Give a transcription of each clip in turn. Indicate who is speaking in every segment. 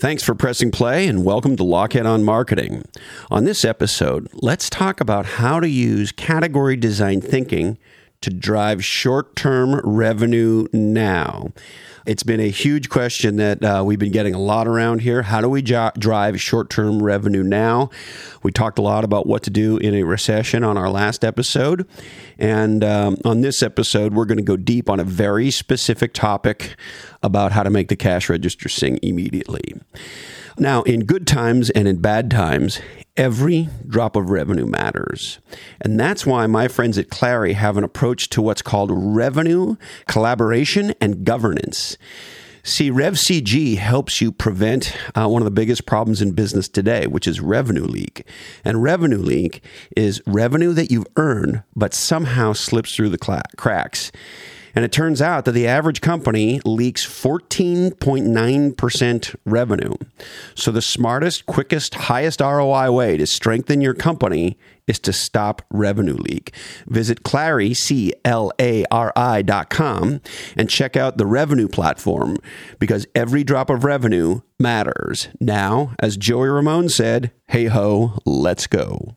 Speaker 1: Thanks for pressing play and welcome to Lochhead on Marketing. On this episode, let's talk about how to use category design thinking to drive short term revenue now. It's been a huge question that uh, we've been getting a lot around here. How do we jo- drive short term revenue now? We talked a lot about what to do in a recession on our last episode. And um, on this episode, we're going to go deep on a very specific topic about how to make the cash register sing immediately. Now, in good times and in bad times, every drop of revenue matters. And that's why my friends at Clari have an approach to what's called revenue, collaboration, and governance. See, RevCG helps you prevent uh, one of the biggest problems in business today, which is revenue leak. And revenue leak is revenue that you've earned, but somehow slips through the cla- cracks. And it turns out that the average company leaks 14.9% revenue. So the smartest, quickest, highest ROI way to strengthen your company is to stop revenue leak. Visit Clari, C-L-A-R-I dot com and check out the revenue platform because every drop of revenue matters. Now, as Joey Ramone said, hey ho, let's go.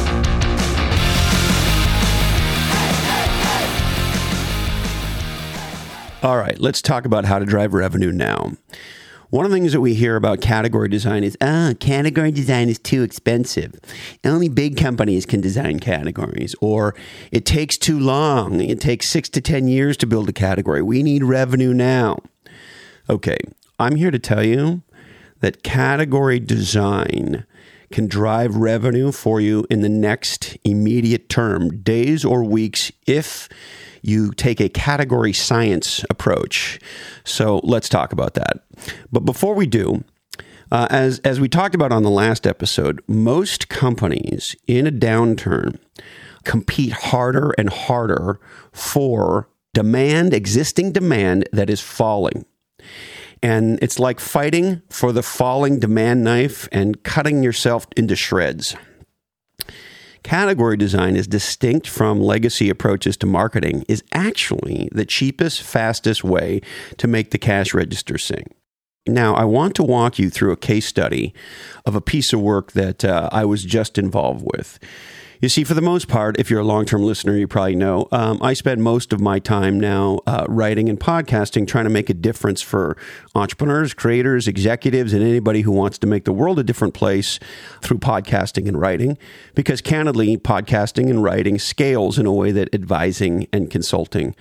Speaker 1: All right, let's talk about how to drive revenue now. One of the things that we hear about category design is, ah, category design is too expensive. Only big companies can design categories, or it takes too long. It takes six to 10 years to build a category. We need revenue now. Okay, I'm here to tell you that category design can drive revenue for you in the next immediate term, days or weeks, if you take a category science approach. So let's talk about that. But before we do, uh, as as we talked about on the last episode, most companies in a downturn compete harder and harder for demand, existing demand that is falling. And it's like fighting for the falling demand knife and cutting yourself into shreds. Category design is distinct from legacy approaches to marketing, is actually the cheapest, fastest way to make the cash register sing. Now, I want to walk you through a case study of a piece of work that uh, I was just involved with. You see, for the most part, if you're a long term listener, you probably know, um, I spend most of my time now uh, writing and podcasting, trying to make a difference for entrepreneurs, creators, executives, and anybody who wants to make the world a different place through podcasting and writing. Because candidly, podcasting and writing scales in a way that advising and consulting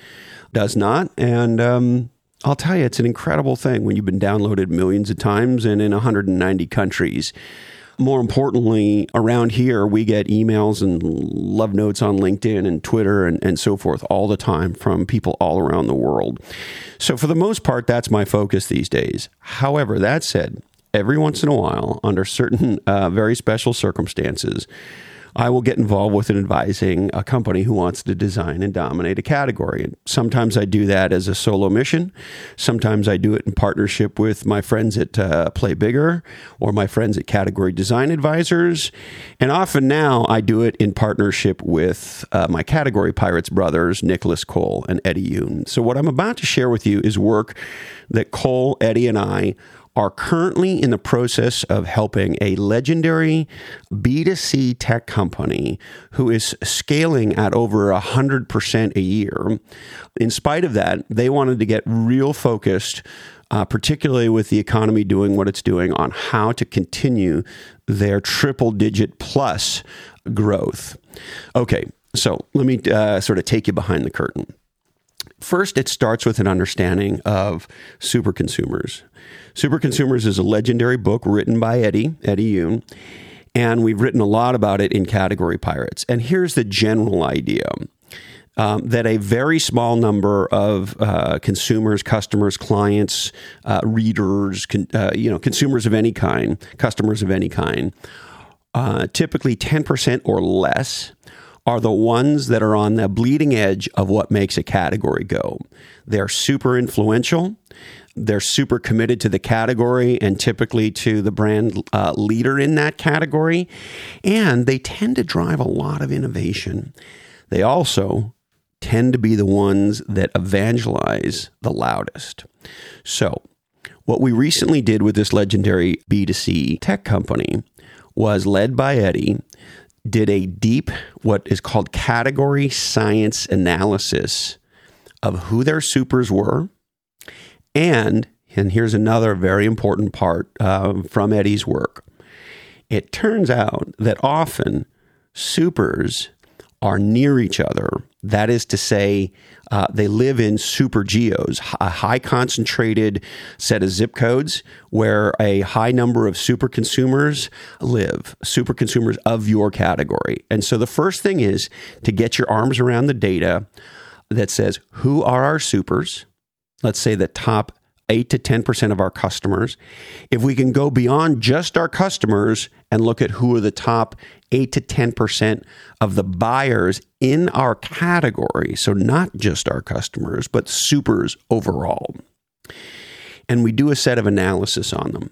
Speaker 1: does not. And, um, I'll tell you, it's an incredible thing when you've been downloaded millions of times and in 190 countries more importantly, around here, we get emails and love notes on LinkedIn and Twitter and, and so forth all the time from people all around the world. So, for the most part, that's my focus these days. However, that said, every once in a while, under certain uh, very special circumstances, I will get involved with advising a company who wants to design and dominate a category. And sometimes I do that as a solo mission. Sometimes I do it in partnership with my friends at uh, Play Bigger or my friends at Category Design Advisors. And often now I do it in partnership with uh, my category pirates brothers, Nicholas Cole and Eddie Yoon. So what I'm about to share with you is work that Cole, Eddie, and I are currently in the process of helping a legendary B2C tech company who is scaling at over 100% a year. In spite of that, they wanted to get real focused. Uh, particularly with the economy doing what it's doing, on how to continue their triple digit plus growth. Okay, so let me uh, sort of take you behind the curtain. First, it starts with an understanding of super consumers. Super Consumers is a legendary book written by Eddie, Eddie Yoon, and we've written a lot about it in Category Pirates. And here's the general idea. Um, that a very small number of uh, consumers, customers, clients, uh, readers, con- uh, you know, consumers of any kind, customers of any kind, uh, typically 10% or less, are the ones that are on the bleeding edge of what makes a category go. They're super influential. They're super committed to the category and typically to the brand uh, leader in that category. And they tend to drive a lot of innovation. They also tend to be the ones that evangelize the loudest. So, what we recently did with this legendary B2C tech company was led by Eddie, did a deep, what is called category science analysis of who their supers were. And, and here's another very important part uh, from Eddie's work. It turns out that often supers are near each other. That is to say, uh, they live in super geos, a high concentrated set of zip codes where a high number of super consumers live, super consumers of your category. And so the first thing is to get your arms around the data that says who are our supers? Let's say the top 8 to 10% of our customers. If we can go beyond just our customers and look at who are the top 8 to 10% of the buyers in our category, so not just our customers, but supers overall. And we do a set of analysis on them.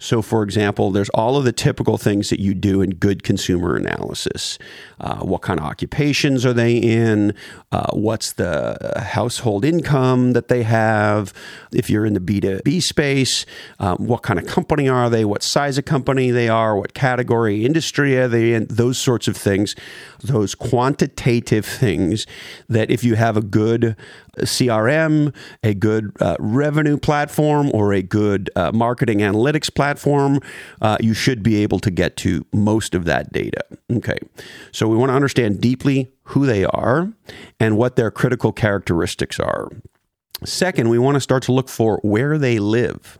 Speaker 1: So, for example, there's all of the typical things that you do in good consumer analysis. Uh, what kind of occupations are they in? Uh, what's the household income that they have? If you're in the B2B space, um, what kind of company are they? What size of company they are? What category, industry are they in? Those sorts of things, those quantitative things that if you have a good CRM, a good uh, revenue platform, or a good uh, marketing analytics platform, uh, you should be able to get to most of that data. Okay. So we want to understand deeply who they are and what their critical characteristics are. Second, we want to start to look for where they live.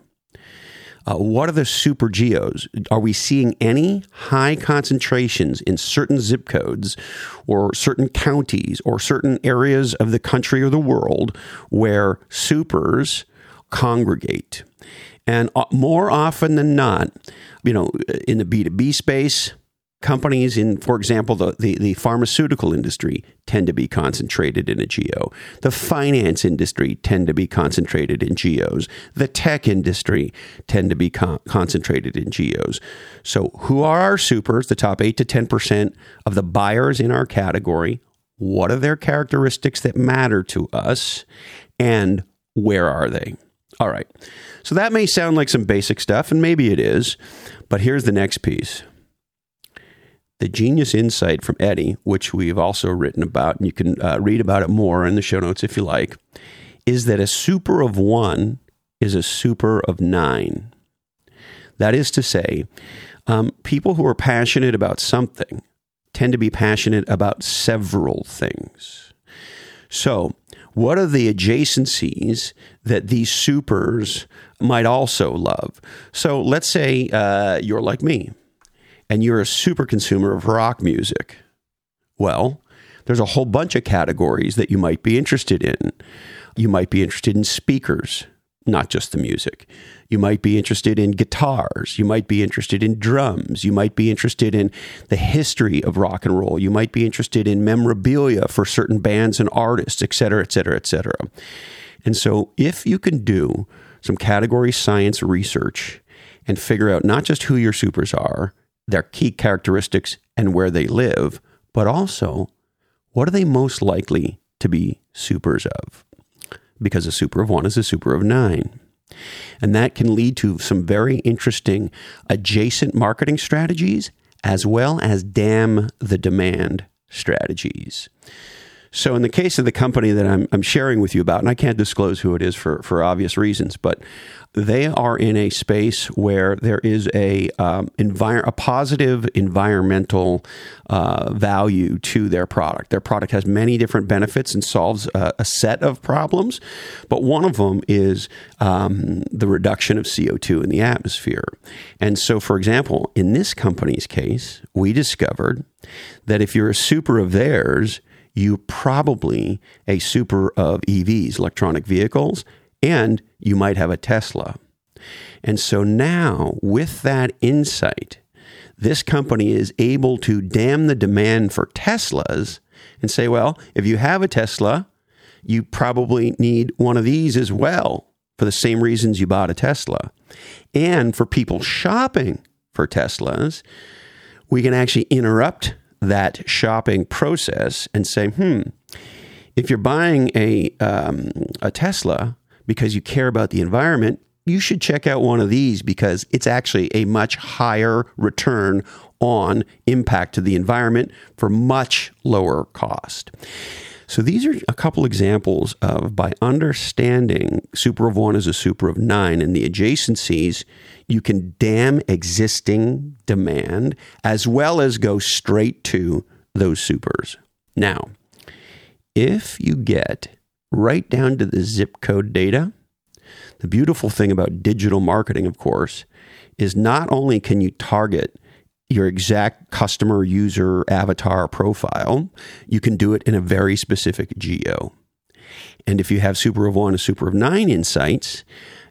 Speaker 1: Uh, what are the super geos? Are we seeing any high concentrations in certain zip codes or certain counties or certain areas of the country or the world where supers congregate? And uh, more often than not, you know, in the B2B space, companies in, for example, the, the, the, pharmaceutical industry tend to be concentrated in a geo. The finance industry tend to be concentrated in geos. The tech industry tend to be con- concentrated in geos. So, who are our supers, the top 8 to 10% of the buyers in our category? What are their characteristics that matter to us? And where are they? All right. So, that may sound like some basic stuff, and maybe it is, but here's the next piece the genius insight from Eddie, which we've also written about, and you can uh, read about it more in the show notes if you like, is that a super of one is a super of nine. That is to say, um, people who are passionate about something tend to be passionate about several things. So, what are the adjacencies that these supers might also love? So, let's say uh, you're like me and you're a super consumer of rock music, well, there's a whole bunch of categories that you might be interested in. You might be interested in speakers, not just the music. You might be interested in guitars. You might be interested in drums. You might be interested in the history of rock and roll. You might be interested in memorabilia for certain bands and artists, et cetera, et cetera, et cetera. And so, if you can do some category science research and figure out not just who your supers are, their key characteristics and where they live, but also what are they most likely to be supers of? Because a super of one is a super of nine. And that can lead to some very interesting adjacent marketing strategies as well as dam the demand strategies. So, in the case of the company that I'm, I'm sharing with you about, and I can't disclose who it is for, for obvious reasons, but they are in a space where there is a um, envir- a positive environmental uh, value to their product. Their product has many different benefits and solves a, a set of problems, but one of them is um, the reduction of CO two in the atmosphere. And so, for example, in this company's case, we discovered that if you're a super of theirs, you probably a super of EVs, electronic vehicles, and you might have a Tesla. And so now, with that insight, this company is able to dam the demand for Teslas and say, well, if you have a Tesla, you probably need one of these as well for the same reasons you bought a Tesla. And for people shopping for Teslas, we can actually interrupt that shopping process and say, hmm, if you're buying a, um, a Tesla because you care about the environment, you should check out one of these because it's actually a much higher return on impact to the environment for much lower cost. So these are a couple examples of by understanding super of one is a super of nine and the adjacencies, you can dam existing demand as well as go straight to those supers. Now, if you get right down to the zip code data, the beautiful thing about digital marketing, of course, is not only can you target your exact customer user avatar profile, you can do it in a very specific geo. And if you have super of one, a super of nine insights,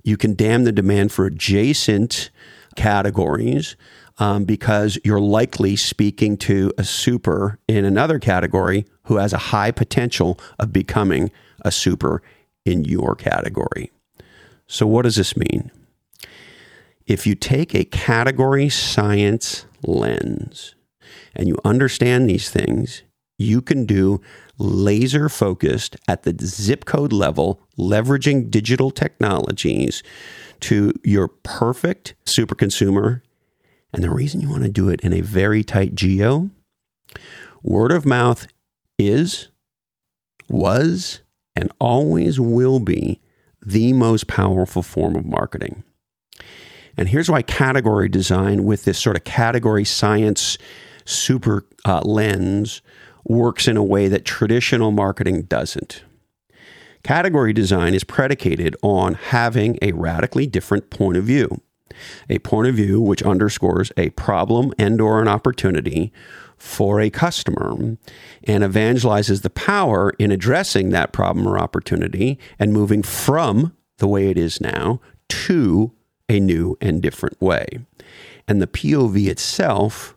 Speaker 1: you can dam the demand for adjacent categories um, because you're likely speaking to a super in another category who has a high potential of becoming a super in your category. So, what does this mean? If you take a category science lens and you understand these things, you can do laser focused at the zip code level, leveraging digital technologies to your perfect super consumer. And the reason you want to do it in a very tight geo, word of mouth is, was, and always will be the most powerful form of marketing. And here's why category design, with this sort of category science super uh, lens, works in a way that traditional marketing doesn't. Category design is predicated on having a radically different point of view, a point of view which underscores a problem and or an opportunity for a customer and evangelizes the power in addressing that problem or opportunity and moving from the way it is now to a new and different way. And the POV itself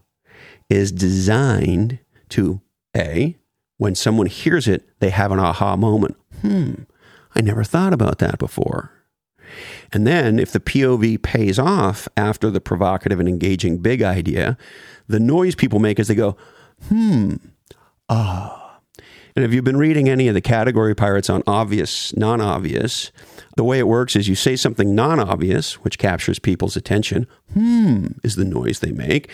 Speaker 1: is designed to A, when someone hears it, they have an aha moment. Hmm, I never thought about that before. And then, if the POV pays off after the provocative and engaging big idea, the noise people make is they go, hmm, ah. And if you've been reading any of the category pirates on obvious, non obvious, the way it works is you say something non obvious, which captures people's attention. Hmm, is the noise they make.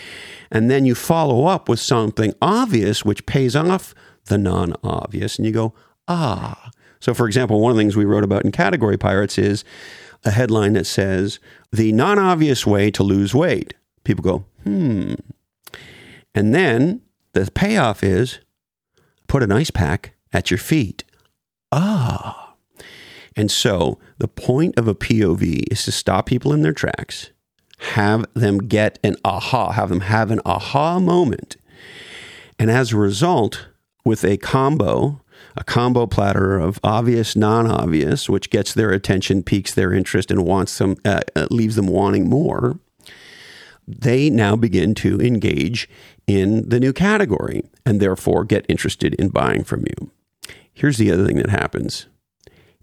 Speaker 1: And then you follow up with something obvious, which pays off the non obvious. And you go, ah. So, for example, one of the things we wrote about in Category Pirates is a headline that says, the non obvious way to lose weight. People go, hmm. And then the payoff is put an ice pack at your feet. Ah. And so the point of a POV is to stop people in their tracks, have them get an aha, have them have an aha moment. And as a result, with a combo, a combo platter of obvious, non obvious, which gets their attention, piques their interest, and wants them, uh, uh, leaves them wanting more, they now begin to engage in the new category and therefore get interested in buying from you. Here's the other thing that happens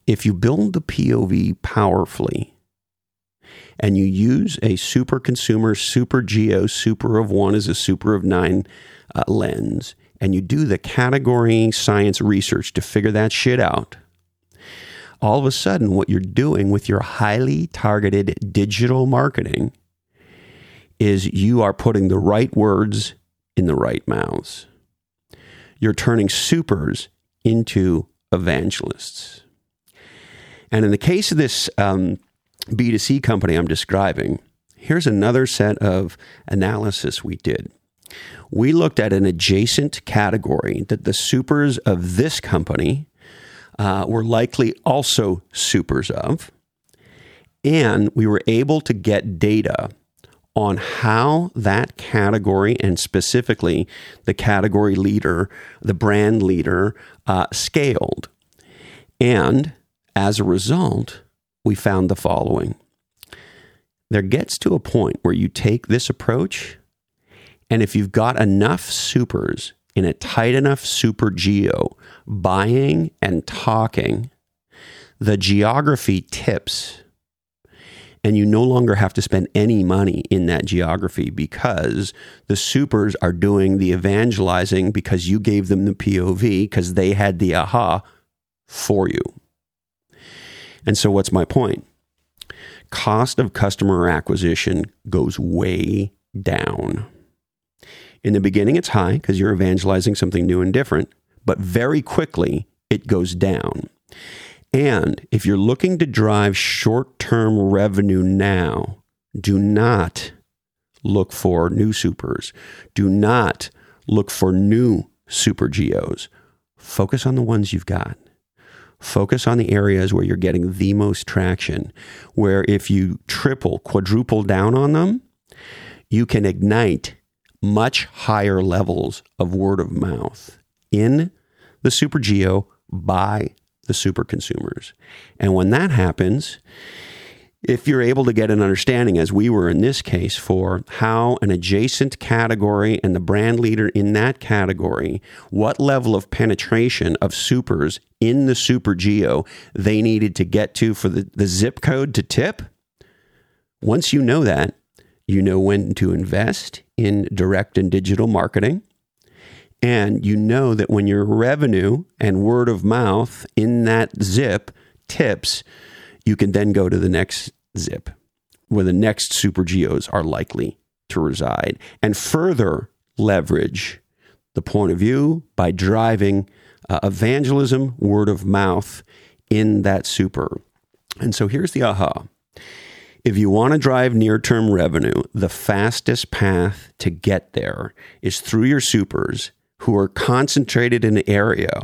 Speaker 1: if you build the POV powerfully and you use a super consumer, super geo, super of one is a super of nine uh, lens, and you do the category science research to figure that shit out, all of a sudden, what you're doing with your highly targeted digital marketing is you are putting the right words in the right mouths. You're turning supers into evangelists. And in the case of this um, B2C company I'm describing, here's another set of analysis we did. We looked at an adjacent category that the supers of this company uh, were likely also supers of. And we were able to get data on how that category and specifically the category leader, the brand leader, uh, scaled. And as a result, we found the following there gets to a point where you take this approach And if you've got enough supers in a tight enough super geo buying and talking, the geography tips and you no longer have to spend any money in that geography because the supers are doing the evangelizing because you gave them the POV because they had the aha for you. And so, what's my point? Cost of customer acquisition goes way down. In the beginning, it's high because you're evangelizing something new and different, but very quickly it goes down. And if you're looking to drive short term revenue now, do not look for new supers. Do not look for new super geos. Focus on the ones you've got. Focus on the areas where you're getting the most traction, where if you triple, quadruple down on them, you can ignite much higher levels of word of mouth in the super geo by the super consumers. And when that happens, if you're able to get an understanding, as we were in this case, for how an adjacent category and the brand leader in that category, what level of penetration of supers in the super geo they needed to get to for the, the zip code to tip, once you know that, you know when to invest in direct and digital marketing. And you know that when your revenue and word of mouth in that zip tips, you can then go to the next zip where the next super geos are likely to reside and further leverage the point of view by driving uh, evangelism, word of mouth in that super. And so here's the aha. If you want to drive near term revenue, the fastest path to get there is through your supers who are concentrated in an area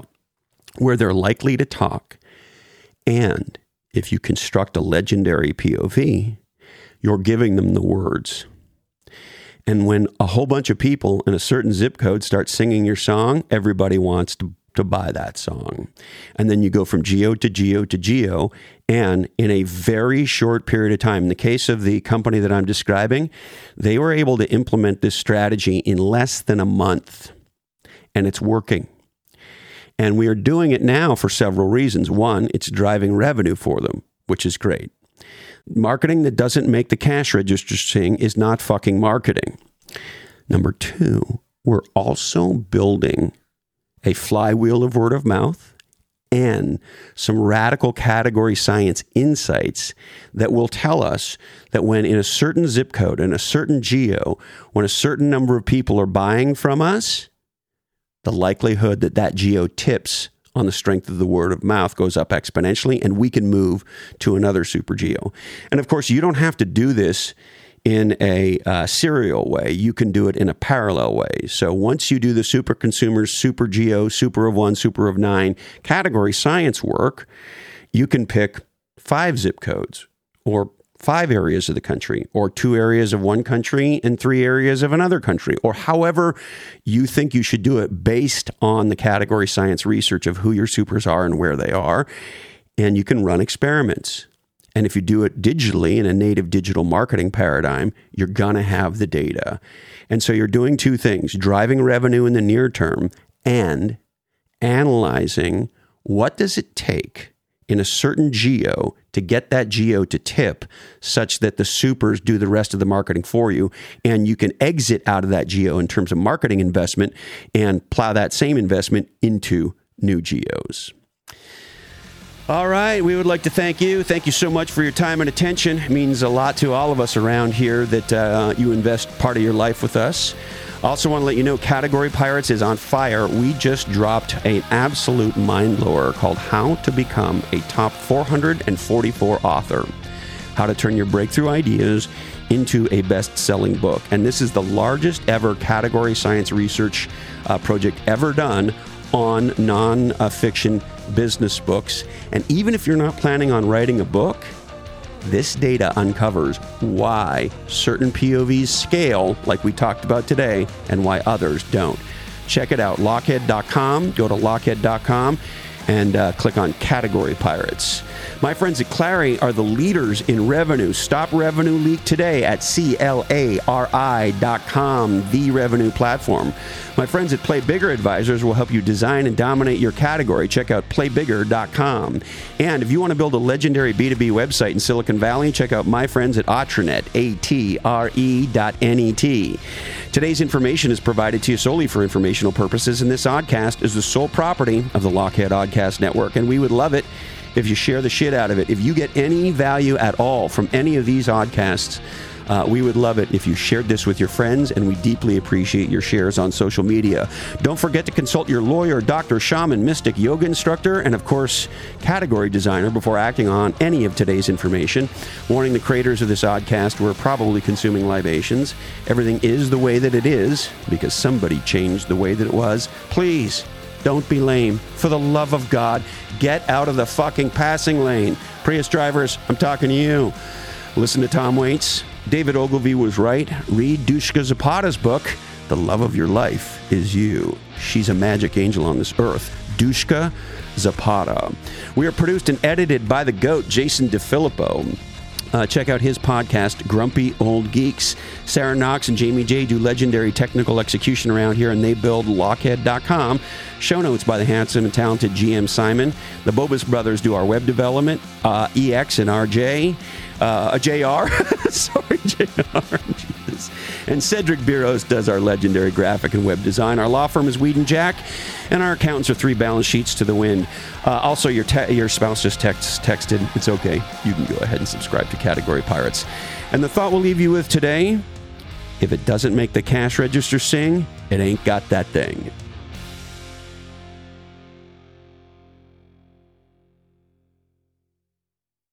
Speaker 1: where they're likely to talk. And if you construct a legendary POV, you're giving them the words. And when a whole bunch of people in a certain zip code start singing your song, everybody wants to, to buy that song. And then you go from geo to geo to geo. And in a very short period of time, in the case of the company that I'm describing, they were able to implement this strategy in less than a month and it's working. And we are doing it now for several reasons. One, it's driving revenue for them, which is great. Marketing that doesn't make the cash register sing is not fucking marketing. Number two, we're also building a flywheel of word of mouth and some radical category science insights that will tell us that when in a certain zip code, in a certain geo, when a certain number of people are buying from us, the likelihood that that geo tips on the strength of the word of mouth goes up exponentially and we can move to another super geo. And of course, you don't have to do this in a uh, serial way. You can do it in a parallel way. So once you do the super consumers, super geo, super of one, super of nine category science work, you can pick five zip codes or five areas of the country, or two areas of one country and three areas of another country, or however you think you should do it based on the category science research of who your supers are and where they are. And you can run experiments. And if you do it digitally in a native digital marketing paradigm, you're going to have the data. And so you're doing two things driving revenue in the near term and analyzing what does it take in a certain geo to get that geo to tip such that the supers do the rest of the marketing for you and you can exit out of that geo in terms of marketing investment and plow that same investment into new geos. All right, we would like to thank you. Thank you so much for your time and attention. It means a lot to all of us around here that uh, you invest part of your life with us. Also, want to let you know Category Pirates is on fire. We just dropped an absolute mind blower called How to Become a Top 444 Author. How to Turn Your Breakthrough Ideas into a best selling book. And this is the largest ever category science research uh, project ever done on non fiction business books. And even if you're not planning on writing a book, this data uncovers why certain POVs scale, like we talked about today, and why others don't. Check it out, lochhead.com. Go to lochhead.com and uh, click on Category Pirates. My friends at Clari are the leaders in revenue. Stop revenue leak today at CLARI.com, the revenue platform. My friends at Play Bigger Advisors will help you design and dominate your category. Check out playbigger.com. And if you want to build a legendary B2B website in Silicon Valley, check out my friends at Atrenet, A-T-R-E dot N-E-T. Today's information is provided to you solely for informational purposes, and this oddcast is the sole property of the Lochhead Oddcast Network, and we would love it if you share the shit out of it. If you get any value at all from any of these oddcasts, uh, we would love it if you shared this with your friends, and we deeply appreciate your shares on social media. Don't forget to consult your lawyer, doctor, shaman, mystic, yoga instructor, and of course, category designer before acting on any of today's information. Warning the creators of this oddcast we're probably consuming libations. Everything is the way that it is because somebody changed the way that it was. Please. Don't be lame. For the love of God, get out of the fucking passing lane. Prius drivers, I'm talking to you. Listen to Tom Waits. David Ogilvy was right. Read Dushka Zapata's book, The Love of Your Life Is You. She's a magic angel on this earth. Dushka Zapata. We are produced and edited by the GOAT, Jason DeFilippo. Uh, check out his podcast, Grumpy Old Geeks. Sarah Knox and Jamie J do legendary technical execution around here, and they build lochhead.com. Show notes by the handsome and talented GM Simon. The Bobus brothers do our web development, uh, EX and RJ. Uh, JR. Sorry, JR. Jesus. And Cedric Biros does our legendary graphic and web design. Our law firm is Weed and Jack, and our accountants are three balance sheets to the wind. Uh, also, your te- your spouse just text- texted. It's okay. You can go ahead and subscribe to Category Pirates. And the thought we'll leave you with today if it doesn't make the cash register sing, it ain't got that thing.